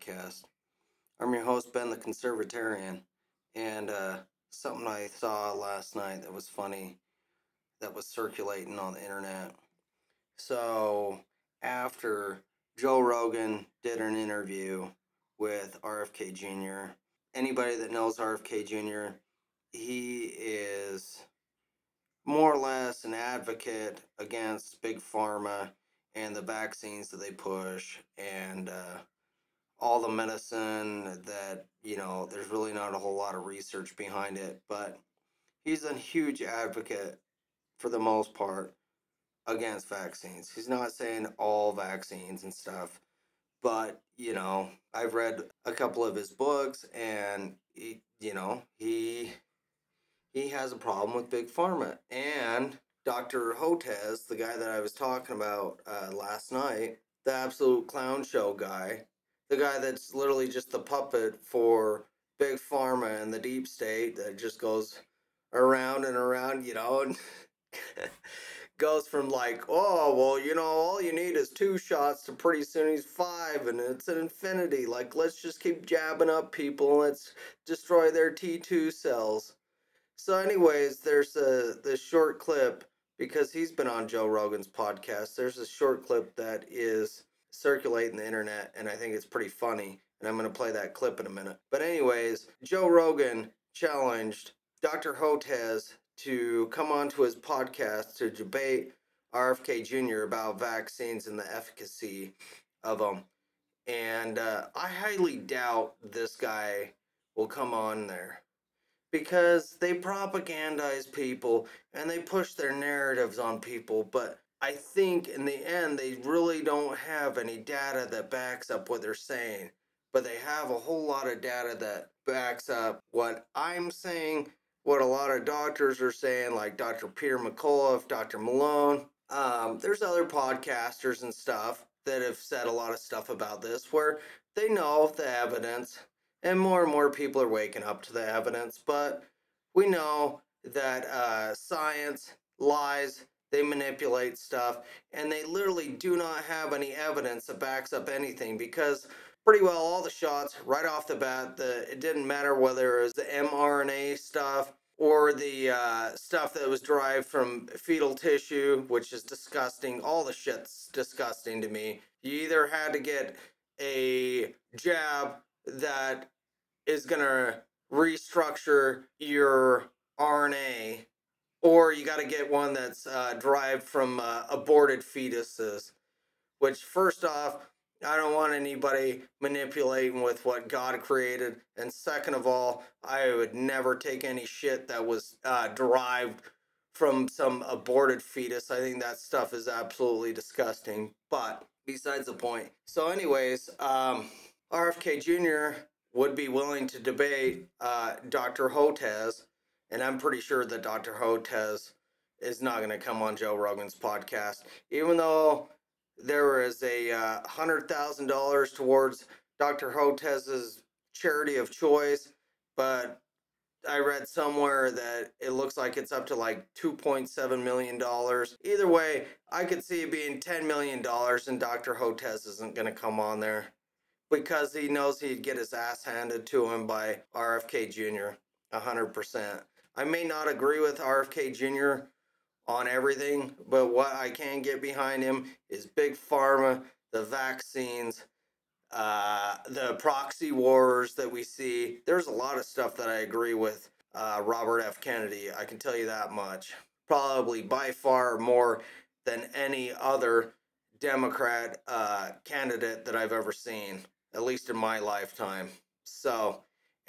podcast. I'm your host, Ben the Conservatarian, and uh, something I saw last night that was funny that was circulating on the internet. So, after Joe Rogan did an interview with RFK Jr., anybody that knows RFK Jr., he is more or less an advocate against big pharma and the vaccines that they push and uh, all the medicine that you know there's really not a whole lot of research behind it but he's a huge advocate for the most part against vaccines he's not saying all vaccines and stuff but you know i've read a couple of his books and he, you know he he has a problem with big pharma and Dr. Hotez, the guy that I was talking about uh, last night, the absolute clown show guy, the guy that's literally just the puppet for Big Pharma and the deep state that just goes around and around, you know, and goes from like, oh, well, you know, all you need is two shots to pretty soon he's five and it's an infinity. Like, let's just keep jabbing up people and let's destroy their T2 cells. So, anyways, there's a the short clip because he's been on Joe Rogan's podcast. There's a short clip that is circulating the internet, and I think it's pretty funny. And I'm going to play that clip in a minute. But, anyways, Joe Rogan challenged Dr. Hotez to come onto his podcast to debate RFK Jr. about vaccines and the efficacy of them. And uh, I highly doubt this guy will come on there because they propagandize people and they push their narratives on people. But I think in the end, they really don't have any data that backs up what they're saying. But they have a whole lot of data that backs up what I'm saying, what a lot of doctors are saying, like Dr. Peter McCullough, Dr. Malone. Um, there's other podcasters and stuff that have said a lot of stuff about this where they know the evidence and more and more people are waking up to the evidence. But we know that uh, science lies, they manipulate stuff, and they literally do not have any evidence that backs up anything because pretty well all the shots right off the bat, the it didn't matter whether it was the mRNA stuff or the uh, stuff that was derived from fetal tissue, which is disgusting. All the shit's disgusting to me. You either had to get a jab that is to restructure your RNA, or you got to get one that's uh, derived from uh, aborted fetuses. Which, first off, I don't want anybody manipulating with what God created. And second of all, I would never take any shit that was uh, derived from some aborted fetus. I think that stuff is absolutely disgusting. But besides the point. So, anyways, um, RFK Jr would be willing to debate uh, Dr. Hotez, and I'm pretty sure that Dr. Hotez is not going to come on Joe Rogan's podcast, even though there is a uh, hundred thousand dollars towards Dr. Hotez's charity of choice, but I read somewhere that it looks like it's up to like $2.7 million. Either way, I could see it being $10 million, and Dr. Hotez isn't going to come on there because he knows he'd get his ass handed to him by RFK Jr. 100%. I may not agree with RFK Jr. on everything, but what I can get behind him is Big Pharma, the vaccines, uh, the proxy wars that we see. There's a lot of stuff that I agree with uh, Robert F. Kennedy. I can tell you that much. Probably by far more than any other Democrat uh, candidate that I've ever seen at least in my lifetime. So,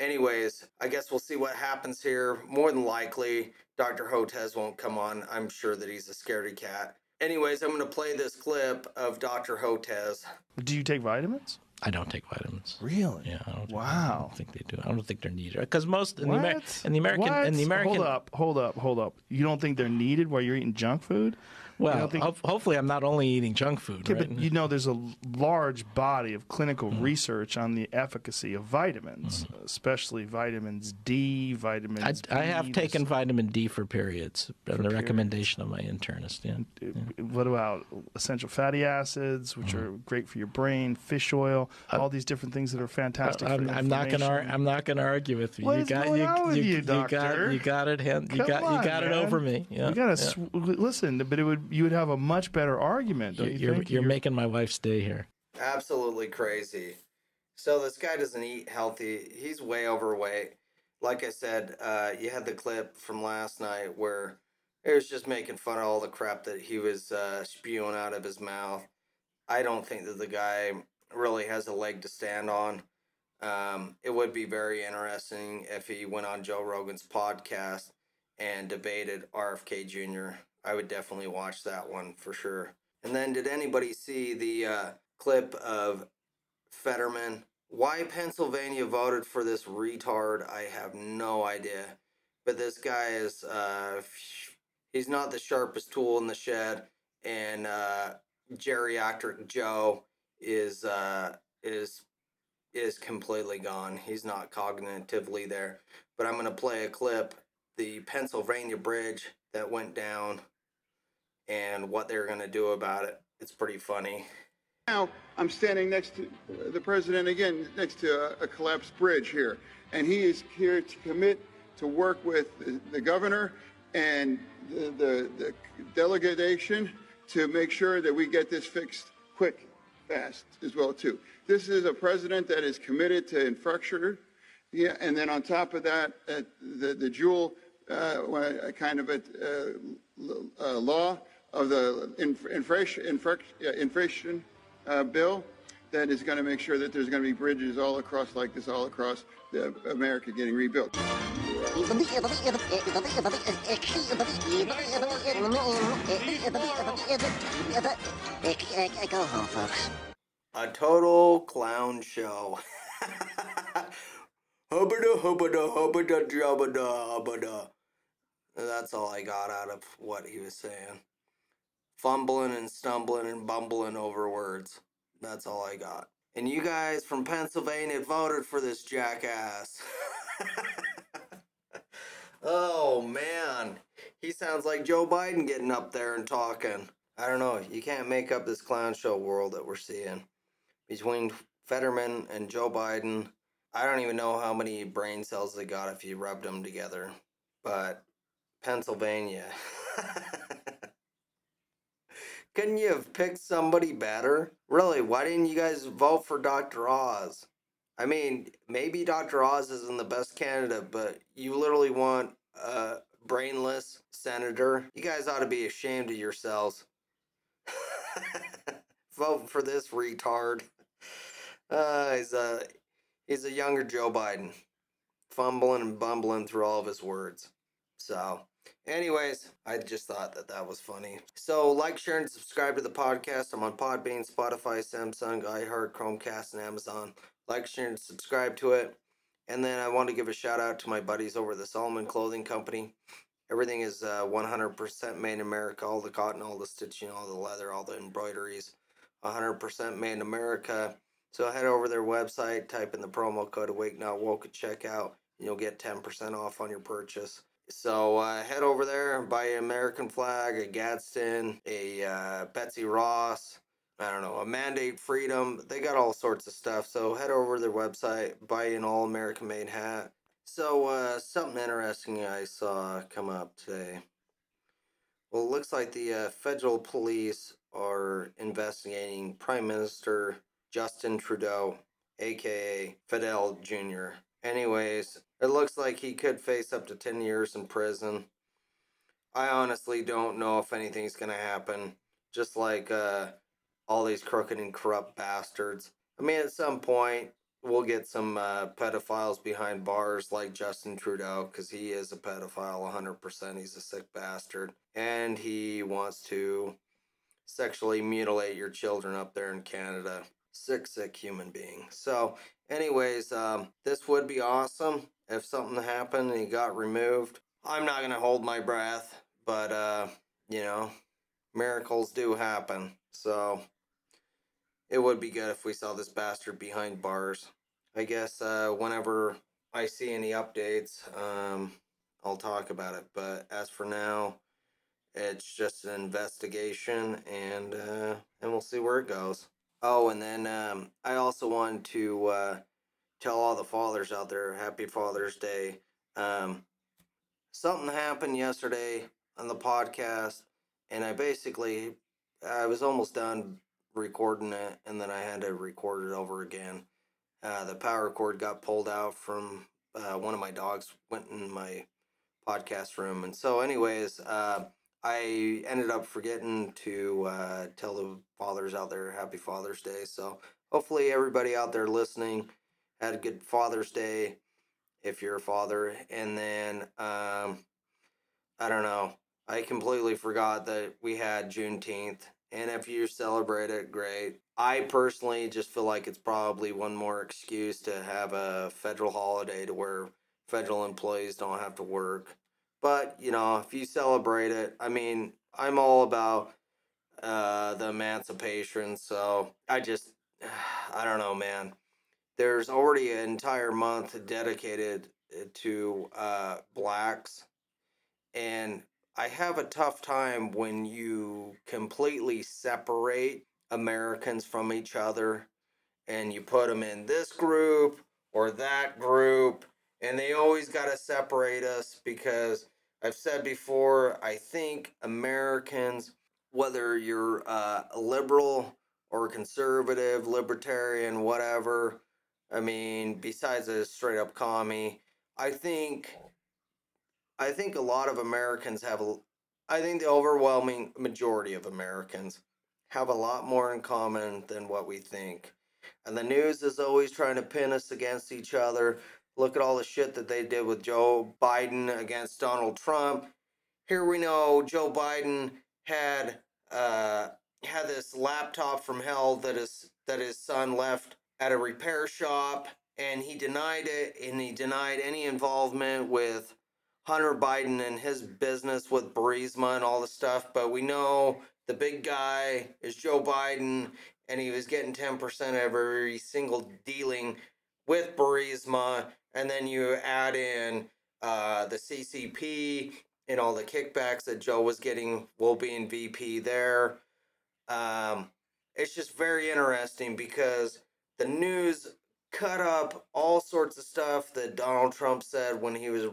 anyways, I guess we'll see what happens here. More than likely, Dr. Hotez won't come on. I'm sure that he's a scaredy cat. Anyways, I'm going to play this clip of Dr. Hotez. Do you take vitamins? I don't take vitamins. Really? Yeah. I don't, wow. I don't think they do. I don't think they're needed because most in the, Amer- in the American what? in the American. Hold up, hold up, hold up. You don't think they're needed while you're eating junk food? Well, think- ho- hopefully, I'm not only eating junk food. Yeah, right? but you know, there's a large body of clinical Mm. research on the efficacy of vitamins, especially vitamins D, I, vitamins. I have taken vitamin D for periods, on the periods. recommendation of my internist. Yeah. Uh, What about essential fatty acids, which Mm. are great for your brain? Fish oil, all these different things that are fantastic. Uh, I'm, for I'm not gonna. Ar- I'm not gonna argue with you. What you is got going you, on with you, you doctor? you got it. Hand, you Come got you got it man. over me. Yeah. You gotta yeah. sw- listen, but it would you would have a much better argument, don't You're, you you're, you're making my wife stay here. Absolutely crazy. So this guy doesn't eat healthy. He's way overweight. Like I said, uh, you had the clip from last night where it was just making fun of all the crap that he was uh, spewing out of his mouth. I don't think that the guy really has a leg to stand on. Um, it would be very interesting if he went on Joe Rogan's podcast and debated RFK Jr. I would definitely watch that one for sure. And then, did anybody see the uh, clip of Fetterman? Why Pennsylvania voted for this retard, I have no idea. But this guy is, uh, he's not the sharpest tool in the shed, and uh, geriatric Joe is uh, is is completely gone. He's not cognitively there. But I'm gonna play a clip, the Pennsylvania bridge that went down, and what they're gonna do about it. It's pretty funny. Now, I'm standing next to the president again, next to a, a collapsed bridge here. And he is here to commit to work with the, governor and the, the, the delegation to make sure that we get this fixed quick, fast as well, too. This is a president that is committed to infrastructure. Yeah, and then on top of that, uh, the, the uh, uh, kind of a uh, uh, law of the inf- inflation, uh, bill that is going to make sure that there's going to be bridges all across like this, all across America getting rebuilt. Go home, folks. A total clown show. That's all I got out of what he was saying. Fumbling and stumbling and bumbling over words. That's all I got. And you guys from Pennsylvania voted for this jackass. oh man. He sounds like Joe Biden getting up there and talking. I don't know. You can't make up this clown show world that we're seeing between Fetterman and Joe Biden. I don't even know how many brain cells they got if you rubbed them together. But Pennsylvania. Couldn't you have picked somebody better? Really, why didn't you guys vote for Dr. Oz? I mean, maybe Dr. Oz isn't the best candidate, but you literally want a brainless senator. You guys ought to be ashamed of yourselves. Vote for this retard. Uh, he's a he's a younger Joe Biden, fumbling and bumbling through all of his words. So, anyways, I just thought that that was funny. So, like, share, and subscribe to the podcast. I'm on Podbean, Spotify, Samsung, iHeart, Chromecast, and Amazon. Like, share, and subscribe to it. And then I want to give a shout out to my buddies over the Solomon Clothing Company. Everything is uh, 100% made in America. All the cotton, all the stitching, all the leather, all the embroideries. 100% made in America. So head over their website, type in the promo code Awake Not Woke at checkout, and you'll get 10% off on your purchase. So uh, head over there buy an American flag, a Gadsden, a uh, Betsy Ross, I don't know, a Mandate Freedom. They got all sorts of stuff. So head over to their website, buy an all American made hat. So uh, something interesting I saw come up today. Well, it looks like the uh, federal police are investigating Prime Minister Justin Trudeau, aka Fidel Jr. Anyways, it looks like he could face up to 10 years in prison. I honestly don't know if anything's going to happen. Just like uh, all these crooked and corrupt bastards. I mean, at some point, we'll get some uh, pedophiles behind bars like Justin Trudeau because he is a pedophile 100%. He's a sick bastard. And he wants to sexually mutilate your children up there in Canada. Sick, sick human being. So, anyways, um, this would be awesome if something happened and he got removed. I'm not going to hold my breath, but, uh, you know, miracles do happen. So it would be good if we saw this bastard behind bars. I guess uh, whenever I see any updates, um, I'll talk about it. But as for now, it's just an investigation, and uh, and we'll see where it goes. Oh, and then um, I also want to uh, tell all the fathers out there, Happy Father's Day. Um, something happened yesterday on the podcast, and I basically I was almost done recording it, and then I had to record it over again. Uh, the power cord got pulled out from uh, one of my dogs went in my podcast room, and so anyways, uh, I ended up forgetting to uh, tell the fathers out there Happy Father's Day. So hopefully everybody out there listening had a good Father's Day if you're a father, and then um, I don't know. I completely forgot that we had Juneteenth, and if you celebrate it, great. I personally just feel like it's probably one more excuse to have a federal holiday to where federal employees don't have to work. But, you know, if you celebrate it, I mean, I'm all about uh, the emancipation, so I just, I don't know, man. There's already an entire month dedicated to uh, blacks, and I have a tough time when you completely separate Americans from each other and you put them in this group or that group and they always got to separate us because I've said before, I think Americans, whether you're uh, a liberal or conservative, libertarian, whatever, I mean, besides a straight up commie, I think I think a lot of Americans have I think the overwhelming majority of Americans have a lot more in common than what we think. And the news is always trying to pin us against each other. Look at all the shit that they did with Joe Biden against Donald Trump. Here we know Joe Biden had uh, had this laptop from hell that is that his son left at a repair shop, and he denied it, and he denied any involvement with Hunter Biden and his business with Burisma and all the stuff. But we know the big guy is Joe Biden, and he was getting 10% of every single dealing with Burisma. And then you add in uh, the CCP and all the kickbacks that Joe was getting while being VP there. Um, it's just very interesting because the news cut up all sorts of stuff that Donald Trump said when he was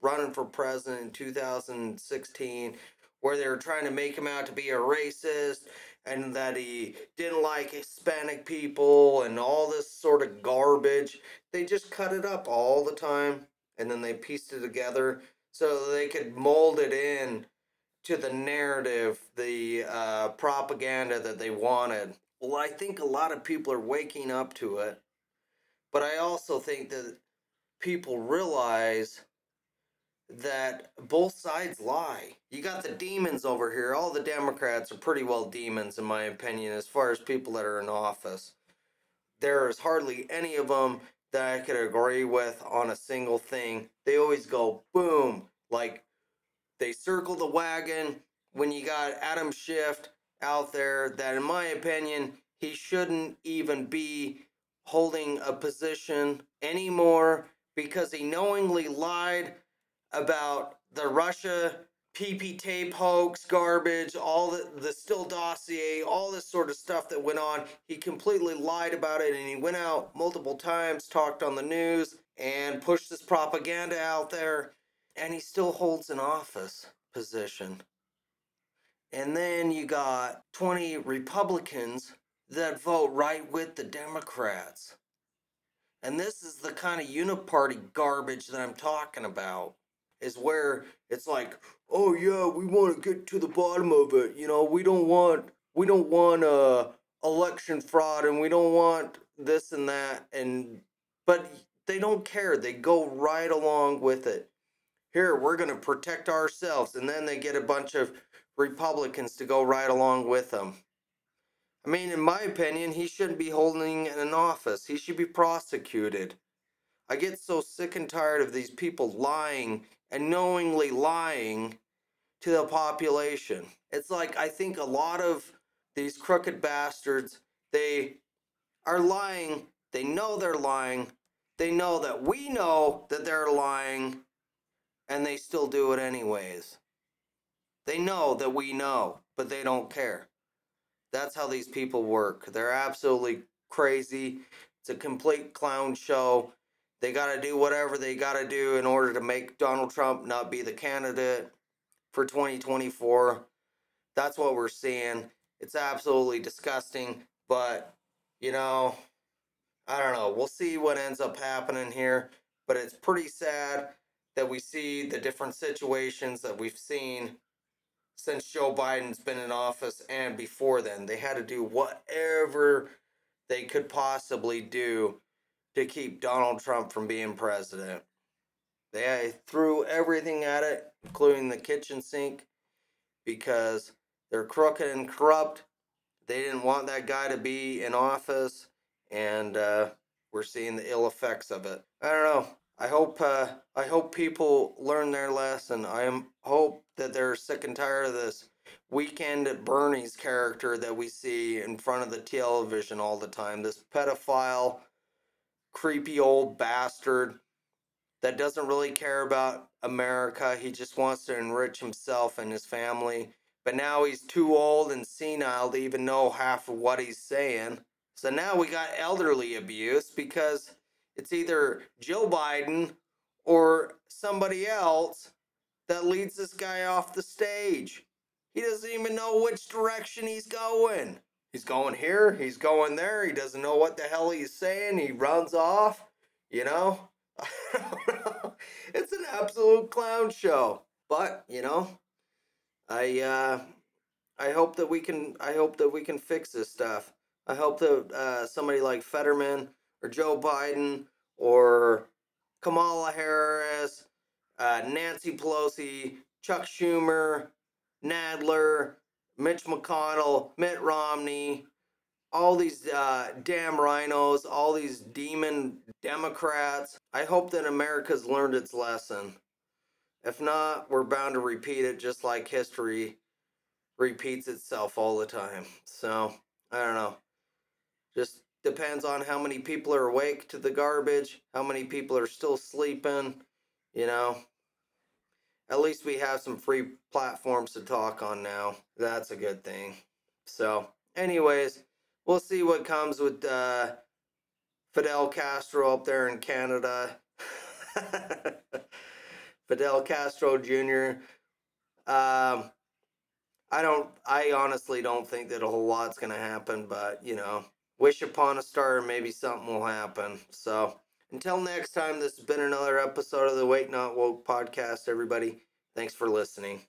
running for president in 2016 where they were trying to make him out to be a racist and that he didn't like Hispanic people and all this sort of garbage. They just cut it up all the time and then they pieced it together so they could mold it in to the narrative, the uh, propaganda that they wanted. Well, I think a lot of people are waking up to it, but I also think that people realize that both sides lie. You got the demons over here. All the Democrats are pretty well demons, in my opinion, as far as people that are in office. There is hardly any of them that I could agree with on a single thing. They always go boom, like they circle the wagon when you got Adam Schiff out there that, in my opinion, he shouldn't even be holding a position anymore because he knowingly lied about the Russia PP tape hoax, garbage, all the, the Steele dossier, all this sort of stuff that went on. He completely lied about it and he went out multiple times, talked on the news, and pushed this propaganda out there. And he still holds an office position. And then you got 20 Republicans that vote right with the Democrats. And this is the kind of uniparty garbage that I'm talking about is where it's like, oh yeah, we want to get to the bottom of it. You know, we don't want we don't want uh election fraud and we don't want this and that and but they don't care. They go right along with it. Here, we're going to protect ourselves and then they get a bunch of Republicans to go right along with him. I mean, in my opinion, he shouldn't be holding an office. He should be prosecuted. I get so sick and tired of these people lying and knowingly lying to the population. It's like I think a lot of these crooked bastards, they are lying. They know they're lying. They know that we know that they're lying, and they still do it anyways. They know that we know, but they don't care. That's how these people work. They're absolutely crazy. It's a complete clown show. They got to do whatever they got to do in order to make Donald Trump not be the candidate for 2024. That's what we're seeing. It's absolutely disgusting, but you know, I don't know. We'll see what ends up happening here, but it's pretty sad that we see the different situations that we've seen since Joe Biden's been in office and before then. They had to do whatever they could possibly do to keep Donald Trump from being president. They threw everything at it, including the kitchen sink, because they're crooked and corrupt. They didn't want that guy to be in office, and uh, we're seeing the ill effects of it. I don't know. I hope uh, I hope people learn their lesson. I am hope that they're sick and tired of this weekend at Bernie's character that we see in front of the television all the time. This pedophile, creepy old bastard that doesn't really care about America. He just wants to enrich himself and his family. But now he's too old and senile to even know half of what he's saying. So now we got elderly abuse because it's either Joe Biden or somebody else that leads this guy off the stage. He doesn't even know which direction he's going. He's going here, he's going there, he doesn't know what the hell he's saying, he runs off, you know? it's an absolute clown show. But, you know, I uh I hope that we can I hope that we can fix this stuff. I hope that uh, somebody like Fetterman or Joe Biden or Kamala Harris, uh, Nancy Pelosi, Chuck Schumer, Nadler, Mitch McConnell, Mitt Romney, all these uh, damn RINOs, all these demon Democrats. I hope that America's learned its lesson. If not, we're bound to repeat it just like history repeats itself all the time. So, I don't know. Just depends on how many people are awake to the garbage, how many people are still sleeping, you know. At least we have some free platforms to talk on now. That's a good thing. So, anyways, we'll see what comes with uh, Fidel Castro up there in Canada. Fidel Castro Jr. Um, I don't. I honestly don't think that a whole lot's gonna happen, but you know, wish upon a star, maybe something will happen. So until next time, this has been another episode of the Wake Not Woke podcast. Everybody, thanks for listening.